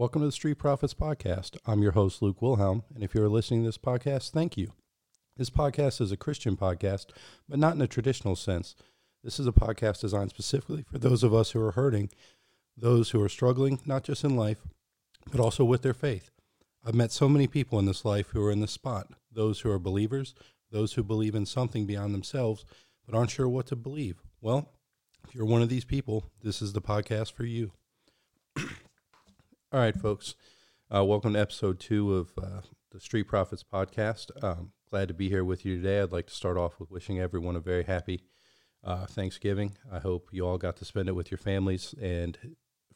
Welcome to the Street Prophet's Podcast. I'm your host, Luke Wilhelm, and if you're listening to this podcast, thank you. This podcast is a Christian podcast, but not in a traditional sense. This is a podcast designed specifically for those of us who are hurting, those who are struggling, not just in life, but also with their faith. I've met so many people in this life who are in this spot those who are believers, those who believe in something beyond themselves, but aren't sure what to believe. Well, if you're one of these people, this is the podcast for you. All right, folks. Uh, welcome to episode two of uh, the Street Prophet's podcast. Um, glad to be here with you today. I'd like to start off with wishing everyone a very happy uh, Thanksgiving. I hope you all got to spend it with your families and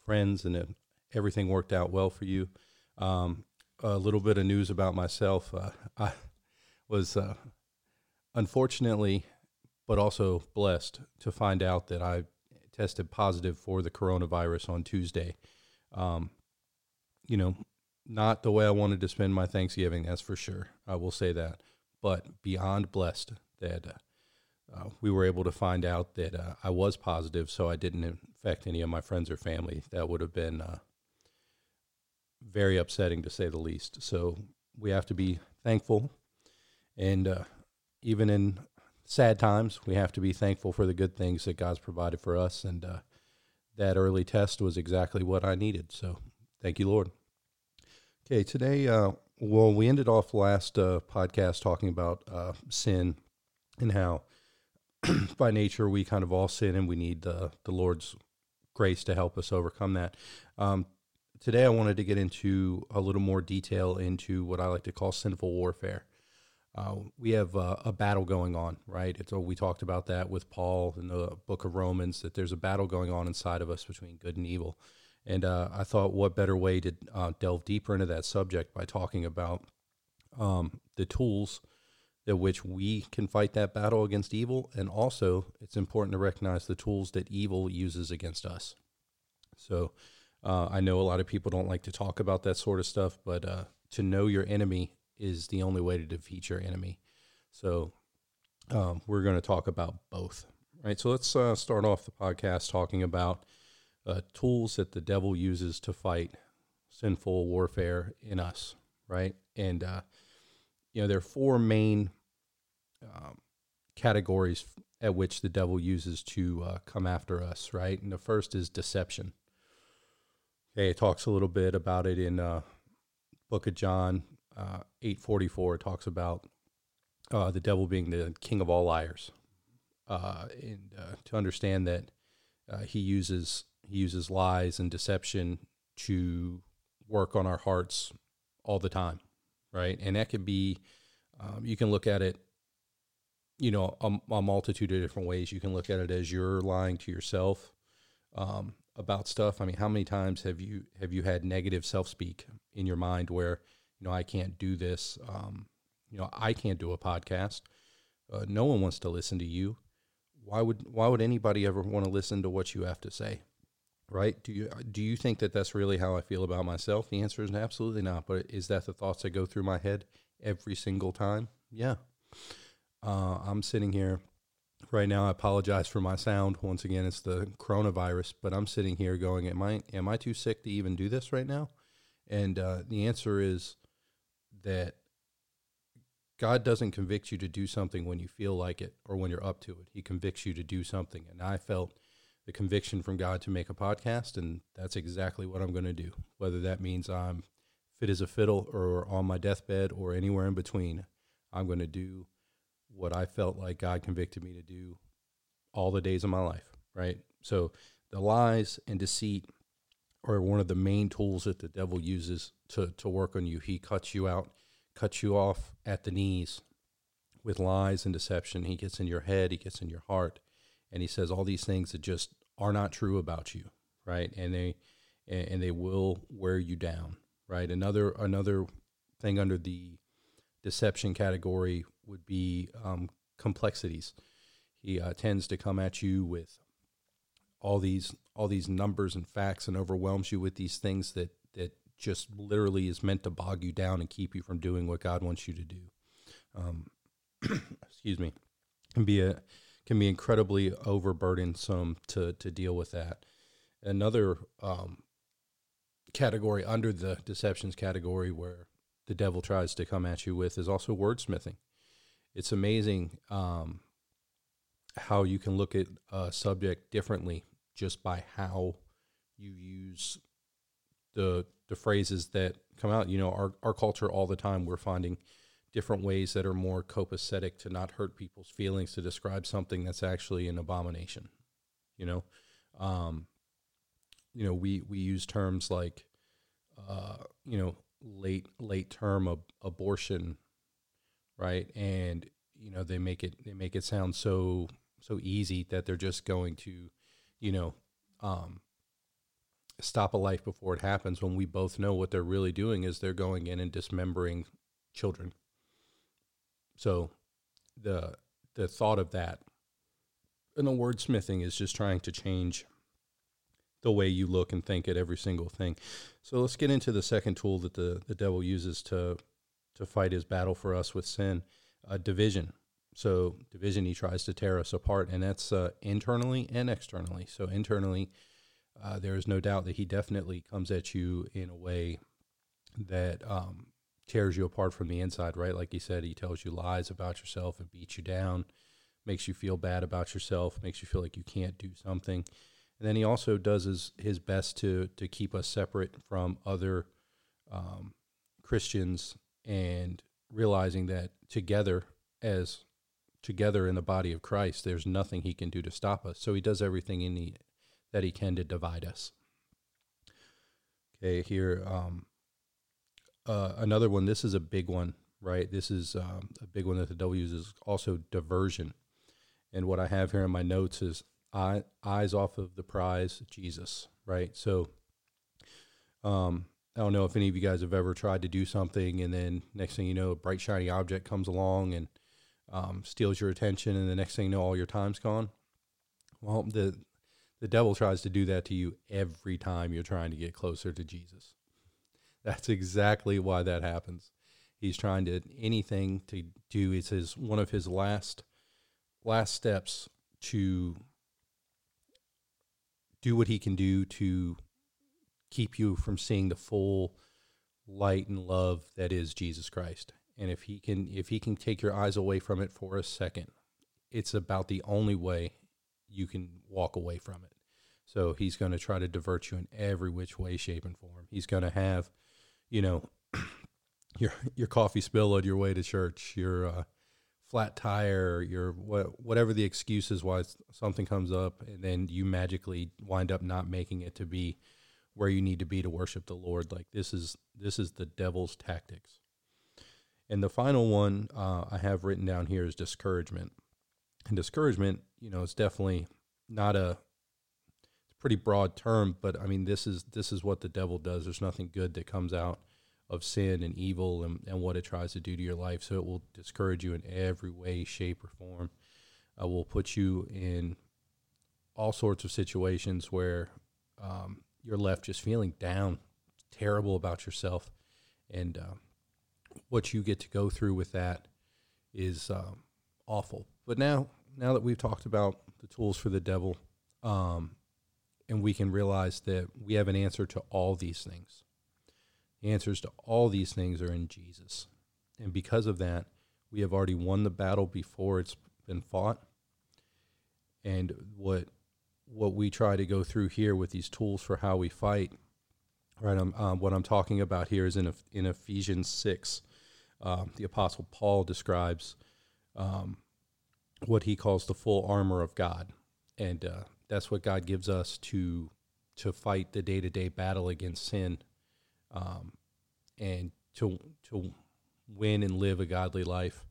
friends, and everything worked out well for you. Um, a little bit of news about myself. Uh, I was uh, unfortunately, but also blessed to find out that I tested positive for the coronavirus on Tuesday. Um, you know, not the way I wanted to spend my Thanksgiving, that's for sure. I will say that. But beyond blessed that uh, we were able to find out that uh, I was positive, so I didn't infect any of my friends or family. That would have been uh, very upsetting to say the least. So we have to be thankful. And uh, even in sad times, we have to be thankful for the good things that God's provided for us. And uh, that early test was exactly what I needed. So Thank you, Lord. Okay, today, uh, well, we ended off last uh, podcast talking about uh, sin and how by nature we kind of all sin and we need the, the Lord's grace to help us overcome that. Um, today, I wanted to get into a little more detail into what I like to call sinful warfare. Uh, we have uh, a battle going on, right? It's, we talked about that with Paul in the book of Romans, that there's a battle going on inside of us between good and evil. And uh, I thought, what better way to uh, delve deeper into that subject by talking about um, the tools that which we can fight that battle against evil, and also it's important to recognize the tools that evil uses against us. So uh, I know a lot of people don't like to talk about that sort of stuff, but uh, to know your enemy is the only way to defeat your enemy. So um, we're going to talk about both. Right. So let's uh, start off the podcast talking about uh, tools that the devil uses to fight sinful warfare in us, right? And uh, you know there are four main um, categories at which the devil uses to uh, come after us, right? And the first is deception. Okay, it talks a little bit about it in uh, Book of John, uh, eight forty four. It talks about uh, the devil being the king of all liars, uh, and to understand that he uses he uses lies and deception to work on our hearts all the time, right? And that could be, um, you can look at it, you know, a, a, multitude of different ways. You can look at it as you're lying to yourself um, about stuff. I mean, how many times have you have you had negative self speak in your mind where you know I can't do this, um, you know, I can't do a podcast. Uh, no one wants to listen to you. Why would why would anybody ever want to listen to what you have to say? Right? Do you do you think that that's really how I feel about myself? The answer is absolutely not. But is that the thoughts that go through my head every single time? Yeah. Uh, I'm sitting here right now. I apologize for my sound. Once again, it's the coronavirus. But I'm sitting here going, "Am I am I too sick to even do this right now?" And uh, the answer is that God doesn't convict you to do something when you feel like it or when you're up to it. He convicts you to do something. And I felt the conviction from God to make a podcast, and that's exactly what I'm going to do. Whether that means I'm fit as a fiddle or on my deathbed or anywhere in between, I'm going to do what I felt like God convicted me to do all the days of my life, right? So the lies and deceit are one of the main tools that the devil uses to, to work on you. He cuts you out, cuts you off at the knees with lies and deception. He gets in your head, he gets in your heart, and he says all these things that just are not true about you, right? And they and they will wear you down, right? Another another thing under the deception category would be um, complexities. He uh, tends to come at you with all these all these numbers and facts and overwhelms you with these things that that just literally is meant to bog you down and keep you from doing what God wants you to do. Um, excuse me, and be a can be incredibly overburdensome to to deal with that. Another um, category under the deceptions category where the devil tries to come at you with is also wordsmithing. It's amazing um, how you can look at a subject differently just by how you use the the phrases that come out. You know, our our culture all the time we're finding different ways that are more copacetic to not hurt people's feelings to describe something that's actually an abomination. You know, um, you know we we use terms like uh, you know late late term ab- abortion, right? And you know they make it they make it sound so so easy that they're just going to, you know, um, stop a life before it happens. When we both know what they're really doing is they're going in and dismembering children. So the the thought of that and the wordsmithing is just trying to change the way you look and think at every single thing. So let's get into the second tool that the, the devil uses to to fight his battle for us with sin, uh, division. So division, he tries to tear us apart, and that's uh, internally and externally. So internally, uh, there is no doubt that he definitely comes at you in a way that um, tears you apart from the inside. Right, like he said, he tells you lies about yourself and beats you down, makes you feel bad about yourself, makes you feel like you can't do something. And then he also does his, his best to, to keep us separate from other um, Christians and realizing that together, as together in the body of Christ, there's nothing he can do to stop us. So he does everything in the, that he can to divide us. Okay, here, um, uh, another one. This is a big one, right? This is um, a big one that the devil uses. Also, diversion. And what I have here in my notes is eye, eyes off of the prize, Jesus, right? So, um, I don't know if any of you guys have ever tried to do something, and then next thing you know, a bright shiny object comes along and um, steals your attention, and the next thing you know, all your time's gone. Well, the the devil tries to do that to you every time you're trying to get closer to Jesus. That's exactly why that happens. He's trying to anything to do. It's his one of his last last steps to do what he can do to keep you from seeing the full light and love that is Jesus Christ. And if he can if he can take your eyes away from it for a second, it's about the only way you can walk away from it. So he's going to try to divert you in every which way, shape, and form. He's going to have, you know, your your coffee spill on your way to church, your uh, flat tire, your what, whatever the excuse is why something comes up, and then you magically wind up not making it to be where you need to be to worship the Lord. Like this is this is the devil's tactics. And the final one uh, I have written down here is discouragement. And discouragement, you know, it's definitely not a pretty broad term, but I mean this is this is what the devil does. There's nothing good that comes out of sin and evil and, and what it tries to do to your life. So it will discourage you in every way, shape, or form. Uh, will put you in all sorts of situations where um, you're left just feeling down, terrible about yourself. And uh, what you get to go through with that is um, awful. But now, now that we've talked about the tools for the devil, um, and we can realize that we have an answer to all these things answers to all these things are in Jesus. And because of that, we have already won the battle before it's been fought. And what what we try to go through here with these tools for how we fight, right? Um, um, what I'm talking about here is in in Ephesians six, um, the Apostle Paul describes um, what he calls the full armor of God, and uh, that's what God gives us to to fight the day to day battle against sin um, and to to win and live a godly life.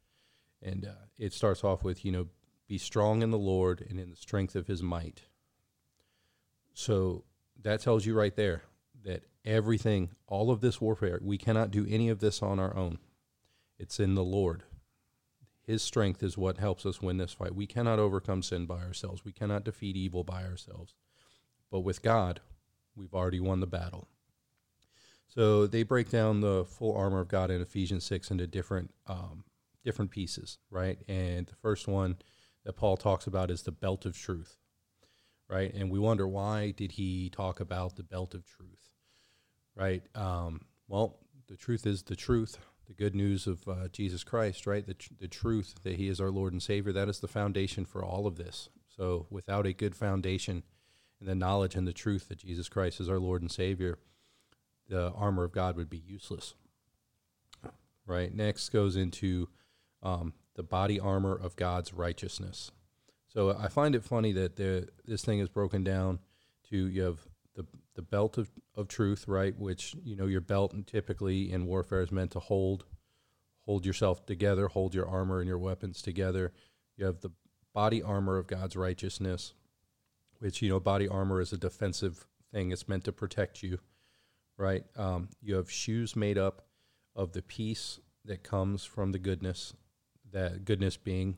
And uh, it starts off with you know be strong in the Lord and in the strength of His might. So that tells you right there that everything, all of this warfare, we cannot do any of this on our own. It's in the Lord. His strength is what helps us win this fight. We cannot overcome sin by ourselves. We cannot defeat evil by ourselves. But with God, we've already won the battle. So they break down the full armor of God in Ephesians six into different um, different pieces, right? And the first one that Paul talks about is the belt of truth, right? And we wonder why did he talk about the belt of truth? right? Um, well, the truth is the truth, the good news of uh, Jesus Christ, right? The, tr- the truth that He is our Lord and Savior. That is the foundation for all of this. So, without a good foundation and the knowledge and the truth that Jesus Christ is our Lord and Savior, the armor of God would be useless. Right. Next goes into um, the body armor of God's righteousness. So I find it funny that the, this thing is broken down to you have the the belt of, of truth, right? Which you know your belt and typically in warfare is meant to hold hold yourself together, hold your armor and your weapons together. You have the body armor of God's righteousness, which you know body armor is a defensive thing. It's meant to protect you, right? Um, you have shoes made up of the peace that comes from the goodness, that goodness being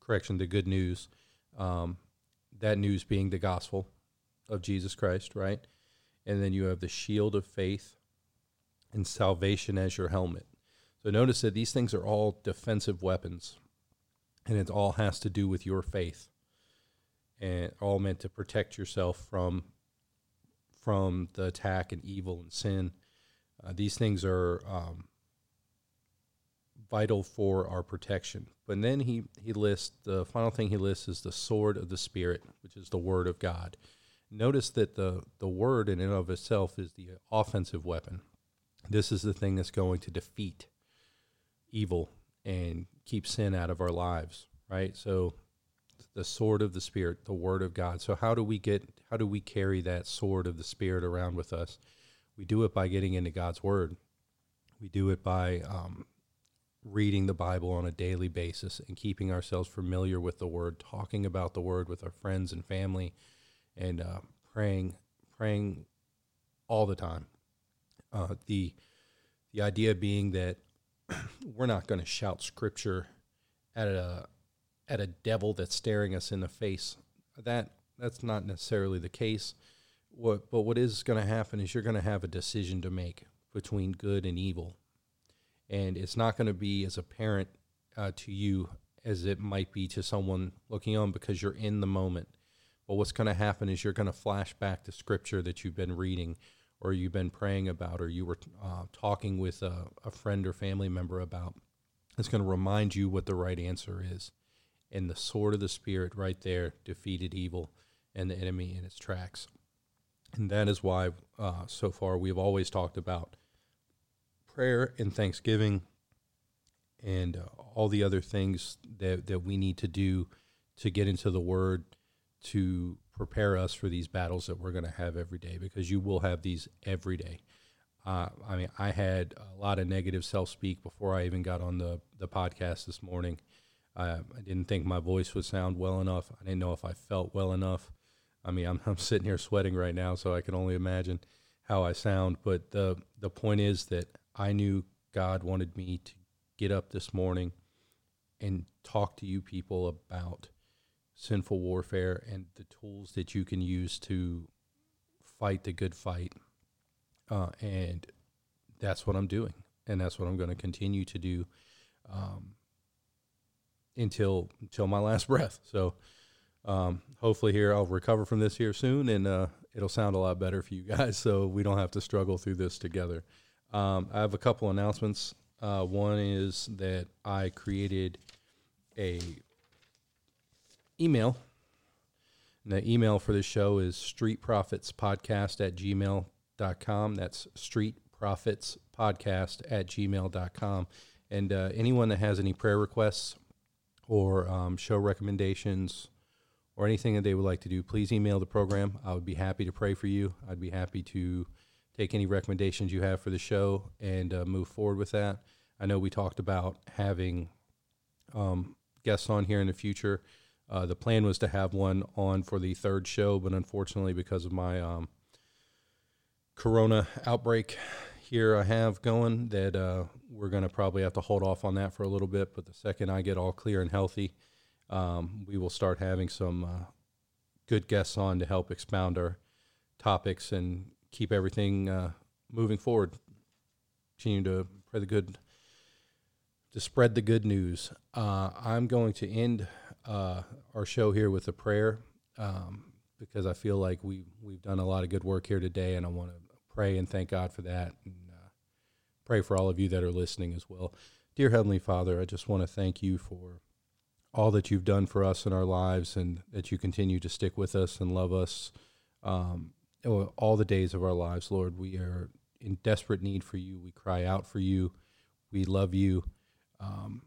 correction, the good news, um, that news being the gospel of Jesus Christ, right? And then you have the shield of faith and salvation as your helmet. So notice that these things are all defensive weapons, and it all has to do with your faith, and all meant to protect yourself from from the attack and evil and sin. Uh, these things are um, vital for our protection. But then he, he lists the final thing he lists is the sword of the Spirit, which is the Word of God. Notice that the, the Word in and of itself is the offensive weapon. This is the thing that's going to defeat evil and keep sin out of our lives, right? So the sword of the Spirit, the Word of God. So how do we get, how do we carry that sword of the Spirit around with us? We do it by getting into God's Word. We do it by um, reading the Bible on a daily basis and keeping ourselves familiar with the Word, talking about the Word with our friends and family, and uh, praying, praying all the time. Uh, the the idea being that we're not going to shout Scripture at a at a devil that's staring us in the face. That that's not necessarily the case. What but what is going to happen is you're going to have a decision to make between good and evil and it's not going to be as apparent uh, to you as it might be to someone looking on because you're in the moment. But what's going to happen is you're going to flash back to scripture that you've been reading or you've been praying about or you were uh, talking with a, a friend or family member about. It's going to remind you what the right answer is. And the sword of the Spirit right there defeated evil and the enemy in its tracks. And that is why, uh, so far, we've always talked about prayer and thanksgiving and uh, all the other things that, that we need to do to get into the word to prepare us for these battles that we're going to have every day because you will have these every day. Uh, I mean, I had a lot of negative self speak before I even got on the, the podcast this morning. I didn't think my voice would sound well enough. I didn't know if I felt well enough. I mean, I'm, I'm sitting here sweating right now, so I can only imagine how I sound. But the the point is that I knew God wanted me to get up this morning and talk to you people about sinful warfare and the tools that you can use to fight the good fight. Uh, and that's what I'm doing. And that's what I'm going to continue to do um, until until my last breath. So um, hopefully here I'll recover from this here soon and uh, it'll sound a lot better for you guys so we don't have to struggle through this together. Um, I have a couple announcements. Uh, one is that I created a email. And the email for this show is streetprofitspodcast at gmail.com. That's streetprofitspodcast at gmail.com. And uh, anyone that has any prayer requests or um, show recommendations or anything that they would like to do, please email the program. I would be happy to pray for you. I'd be happy to take any recommendations you have for the show and uh, move forward with that. I know we talked about having um, guests on here in the future. Uh, the plan was to have one on for the third show, but unfortunately, because of my um, corona outbreak here I have going, that uh, we're going to probably have to hold off on that for a little bit. But the second I get all clear and healthy, um, we will start having some uh, good guests on to help expound our topics and keep everything uh, moving forward. Continue to pray the good, to spread the good news. Uh, I'm going to end uh, our show here with a prayer um, because I feel like we we've done a lot of good work here today, and I want to pray and thank God for that, and uh, pray for all of you that are listening as well. Dear Heavenly Father, I just want to thank you for all that you've done for us in our lives, and that you continue to stick with us and love us um, all the days of our lives. Lord, we are in desperate need for you. We cry out for you. We love you. Um,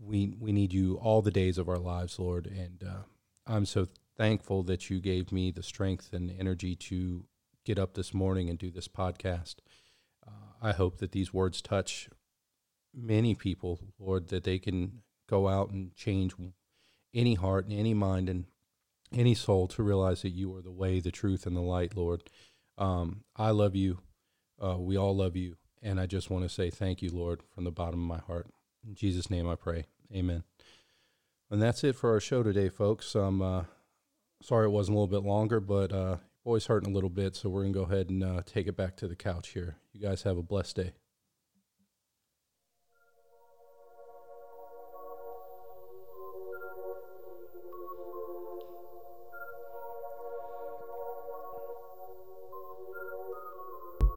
we we need you all the days of our lives, Lord. And uh, I'm so thankful that you gave me the strength and energy to get up this morning and do this podcast. Uh, I hope that these words touch many people, Lord, that they can go out and change any heart and any mind and any soul to realize that you are the way, the truth, and the light, Lord. Um, I love you. Uh, we all love you. And I just want to say thank you, Lord, from the bottom of my heart. In Jesus' name I pray. Amen. And that's it for our show today, folks. I'm uh, sorry it wasn't a little bit longer, but uh, boy's hurting a little bit, so we're going to go ahead and uh, take it back to the couch here. You guys have a blessed day.